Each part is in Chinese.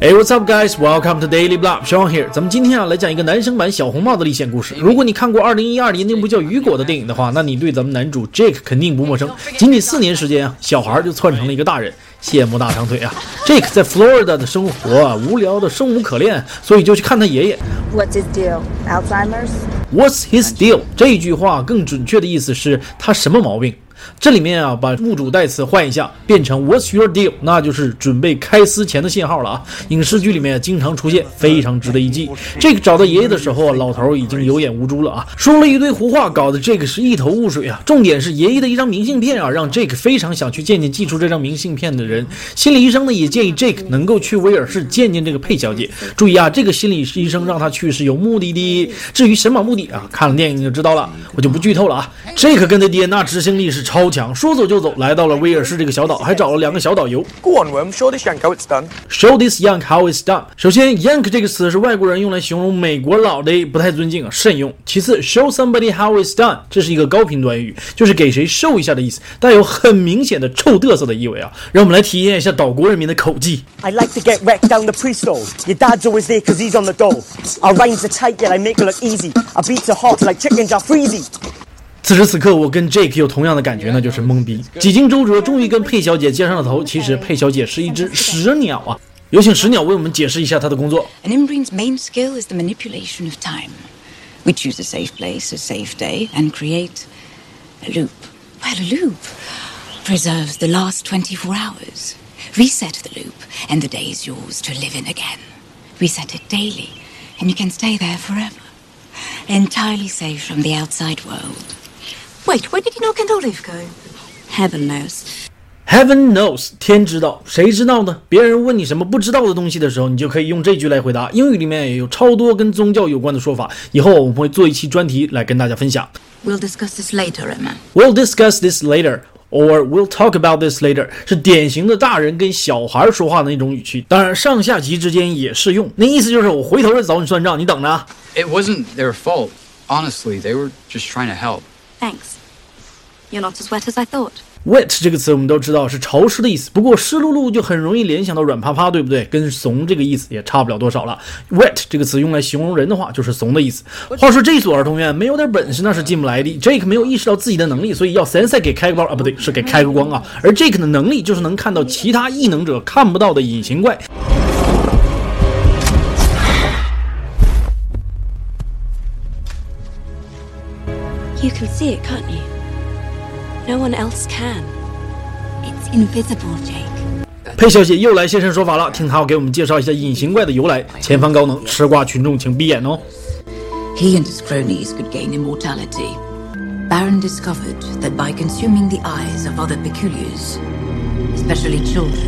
Hey, what's up, guys? Welcome to Daily Blah. Sean here. 咱们今天啊来讲一个男生版小红帽的历险故事。如果你看过2012年那部叫《雨果》的电影的话，那你对咱们男主 Jake 肯定不陌生。仅仅四年时间啊，小孩就窜成了一个大人，羡慕大长腿啊！Jake 在 Florida 的生活啊，无聊的生无可恋，所以就去看他爷爷。What's his deal? Alzheimer's? What's his deal？这句话更准确的意思是他什么毛病？这里面啊，把物主代词换一下，变成 What's your deal？那就是准备开撕前的信号了啊！影视剧里面经常出现，非常值得一记。这个找到爷爷的时候啊，老头已经有眼无珠了啊，说了一堆胡话，搞得这个是一头雾水啊。重点是爷爷的一张明信片啊，让 Jake 非常想去见见寄出这张明信片的人。心理医生呢也建议 Jake 能够去威尔士见见这个佩小姐。注意啊，这个心理医生让他去是有目的的。至于什么目的啊，看了电影就知道了，我就不剧透了啊。Jake 跟他爹那执行力是超。强，说走就走，来到了威尔士这个小岛，还找了两个小导游。Go on, Worm. Show this yank how it's done. Show this yank how it's done. 首先，yank 这个词是外国人用来形容美国佬的，不太尊敬啊，慎用。其次，show somebody how it's done，这是一个高频短语，就是给谁 show 一下的意思，带有很明显的臭嘚瑟的意味啊。让我们来体验一下岛国人民的口技。I like to get wrecked down the pre-stall. Your dad's always there cause he's on the dole. Our rhymes are tight yet I make it look easy. I beat so hot like chickens are freezy. 此时此刻，我跟 Jake 有同样的感觉，那就是懵逼。几经周折，终于跟佩小姐接上了头。其实佩小姐是一只石鸟啊！有请石鸟为我们解释一下她的工作。An inbreed's main skill is the manipulation of time. We choose a safe place, a safe day, and create a loop. Well, a loop preserves the last 24 hours. Reset the loop, and the day is yours to live in again. Reset it daily, and you can stay there forever. Entirely safe from the outside world. Wait, where did you knock and Olive go? Heaven knows. Heaven knows，天知道，谁知道呢？别人问你什么不知道的东西的时候，你就可以用这句来回答。英语里面也有超多跟宗教有关的说法，以后我们会做一期专题来跟大家分享。We'll discuss this later, Emma. We'll discuss this later. Or we'll talk about this later，是典型的大人跟小孩说话的那种语气，当然上下级之间也适用。那意思就是我回头再找你算账，你等着啊。It wasn't their fault. Honestly, they were just trying to help. Thanks. You're not as wet as I thought. Wet 这个词我们都知道是潮湿的意思，不过湿漉漉就很容易联想到软趴趴，对不对？跟怂这个意思也差不了多少了。Wet 这个词用来形容人的话，就是怂的意思。话说这所儿童院没有点本事那是进不来的。Jake 没有意识到自己的能力，所以要 Sensei 给开个包啊，不对，是给开个光啊。而 Jake 的能力就是能看到其他异能者看不到的隐形怪。You can see it, can't you? No one else can. It's invisible, Jake. 佩小姐又来现身说法了，听她给我们介绍一下隐形怪的由来。前方高能，吃瓜群众请闭眼哦。 He and his cronies could gain immortality. Baron discovered that by consuming the eyes of other peculiars, especially children,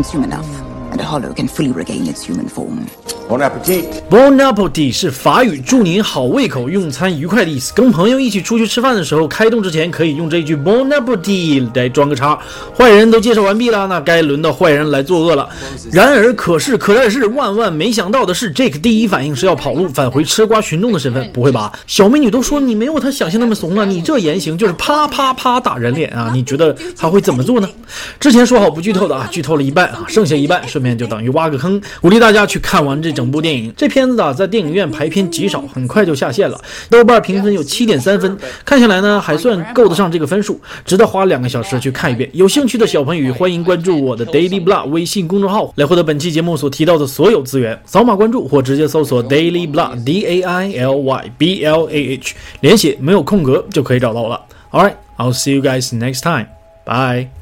Consume enough, and a hollow can fully regain its human form. Bon appetit. Bon appetit 是法语，祝您好胃口，用餐愉快的意思。跟朋友一起出去吃饭的时候，开动之前可以用这句 Bon appetit 来装个叉。坏人都介绍完毕了，那该轮到坏人来作恶了。然而，可是，可但是，万万没想到的是，Jake 第一反应是要跑路，返回吃瓜群众的身份。不会吧？小美女都说你没有他想象那么怂了，你这言行就是啪啪啪打人脸啊！你觉得他会怎么做呢？之前说好不剧透的啊，剧透了一半啊，剩下一半，顺便就等于挖个坑，鼓励大家去看完这整部电影。这片子啊，在电影院排片极少，很快就下线了。豆瓣评分有七点三分，看下来呢，还算够得上这个分数，值得花两个小时去看一遍。有兴趣的小朋友，欢迎关注我的 Daily Blah 微信公众号，来获得本期节目所提到的所有资源。扫码关注或直接搜索 Daily Blah D A I L Y B L A H，连写没有空格就可以找到了。All right, I'll see you guys next time. Bye.